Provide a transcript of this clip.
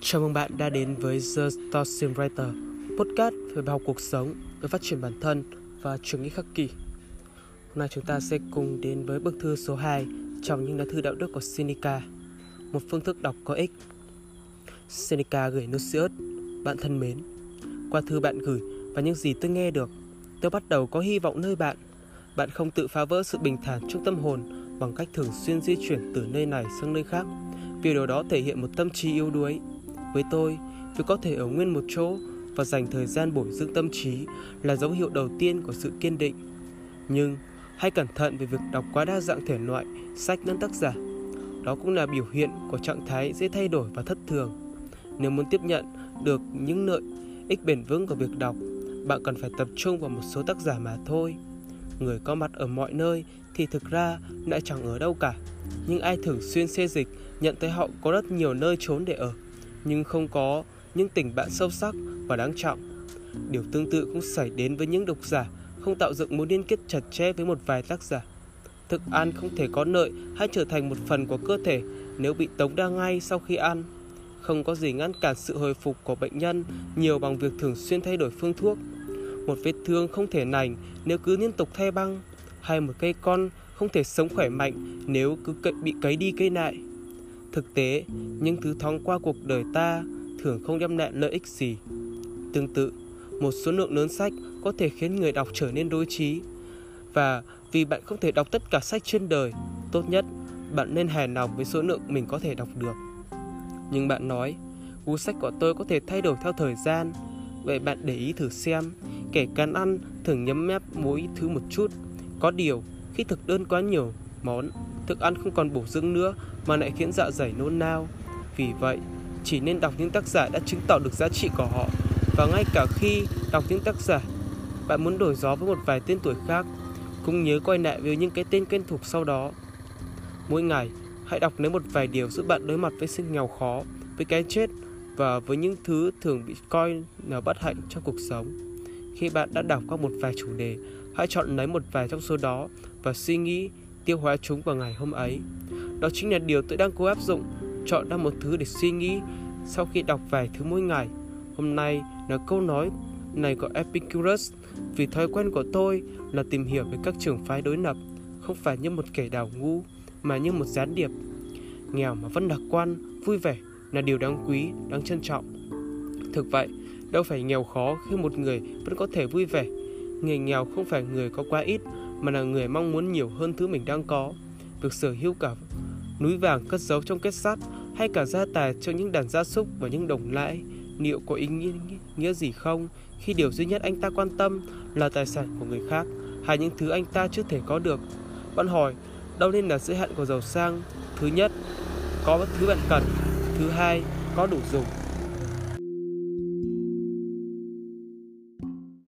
Chào mừng bạn đã đến với The Story Writer, podcast về bài học cuộc sống, về phát triển bản thân và trường nghĩ khắc kỷ. Hôm nay chúng ta sẽ cùng đến với bức thư số 2 trong những lá thư đạo đức của Seneca, một phương thức đọc có ích. Seneca gửi Lucius, bạn thân mến. Qua thư bạn gửi và những gì tôi nghe được, tôi bắt đầu có hy vọng nơi bạn. Bạn không tự phá vỡ sự bình thản trong tâm hồn bằng cách thường xuyên di chuyển từ nơi này sang nơi khác vì điều đó thể hiện một tâm trí yếu đuối với tôi, việc có thể ở nguyên một chỗ và dành thời gian bổ dưỡng tâm trí là dấu hiệu đầu tiên của sự kiên định. Nhưng hãy cẩn thận về việc đọc quá đa dạng thể loại, sách lẫn tác giả. Đó cũng là biểu hiện của trạng thái dễ thay đổi và thất thường. Nếu muốn tiếp nhận được những lợi ích bền vững của việc đọc, bạn cần phải tập trung vào một số tác giả mà thôi. Người có mặt ở mọi nơi thì thực ra lại chẳng ở đâu cả. Nhưng ai thường xuyên xê dịch nhận thấy họ có rất nhiều nơi trốn để ở nhưng không có những tình bạn sâu sắc và đáng trọng. Điều tương tự cũng xảy đến với những độc giả không tạo dựng mối liên kết chặt chẽ với một vài tác giả. Thức ăn không thể có lợi hay trở thành một phần của cơ thể nếu bị tống ra ngay sau khi ăn. Không có gì ngăn cản sự hồi phục của bệnh nhân nhiều bằng việc thường xuyên thay đổi phương thuốc. Một vết thương không thể lành nếu cứ liên tục thay băng, hay một cây con không thể sống khỏe mạnh nếu cứ bị cấy đi cây lại. Thực tế, những thứ thoáng qua cuộc đời ta thường không đem lại lợi ích gì. Tương tự, một số lượng lớn sách có thể khiến người đọc trở nên đối trí. Và vì bạn không thể đọc tất cả sách trên đời, tốt nhất bạn nên hài lòng với số lượng mình có thể đọc được. Nhưng bạn nói, gu sách của tôi có thể thay đổi theo thời gian. Vậy bạn để ý thử xem, kẻ can ăn thường nhấm mép mỗi thứ một chút. Có điều, khi thực đơn quá nhiều món, thức ăn không còn bổ dưỡng nữa mà lại khiến dạ dày nôn nao. Vì vậy, chỉ nên đọc những tác giả đã chứng tỏ được giá trị của họ. Và ngay cả khi đọc những tác giả bạn muốn đổi gió với một vài tên tuổi khác cũng nhớ quay lại với những cái tên quen thuộc sau đó. Mỗi ngày hãy đọc lấy một vài điều giúp bạn đối mặt với sự nghèo khó với cái chết và với những thứ thường bị coi là bất hạnh trong cuộc sống. Khi bạn đã đọc qua một vài chủ đề hãy chọn lấy một vài trong số đó và suy nghĩ tiêu hóa chúng vào ngày hôm ấy đó chính là điều tôi đang cố áp dụng chọn ra một thứ để suy nghĩ sau khi đọc vài thứ mỗi ngày. Hôm nay là câu nói này của Epicurus vì thói quen của tôi là tìm hiểu về các trường phái đối lập, không phải như một kẻ đào ngu mà như một gián điệp. Nghèo mà vẫn lạc quan, vui vẻ là điều đáng quý, đáng trân trọng. Thực vậy, đâu phải nghèo khó khi một người vẫn có thể vui vẻ. Người nghèo không phải người có quá ít mà là người mong muốn nhiều hơn thứ mình đang có. Việc sở hữu cả núi vàng cất giấu trong kết sắt hay cả gia tài cho những đàn gia súc và những đồng lãi liệu có ý nghĩa, nghĩa gì không? Khi điều duy nhất anh ta quan tâm là tài sản của người khác hay những thứ anh ta chưa thể có được. Bạn hỏi đâu nên là giới hạn của giàu sang. Thứ nhất có thứ bạn cần. Thứ hai có đủ dùng.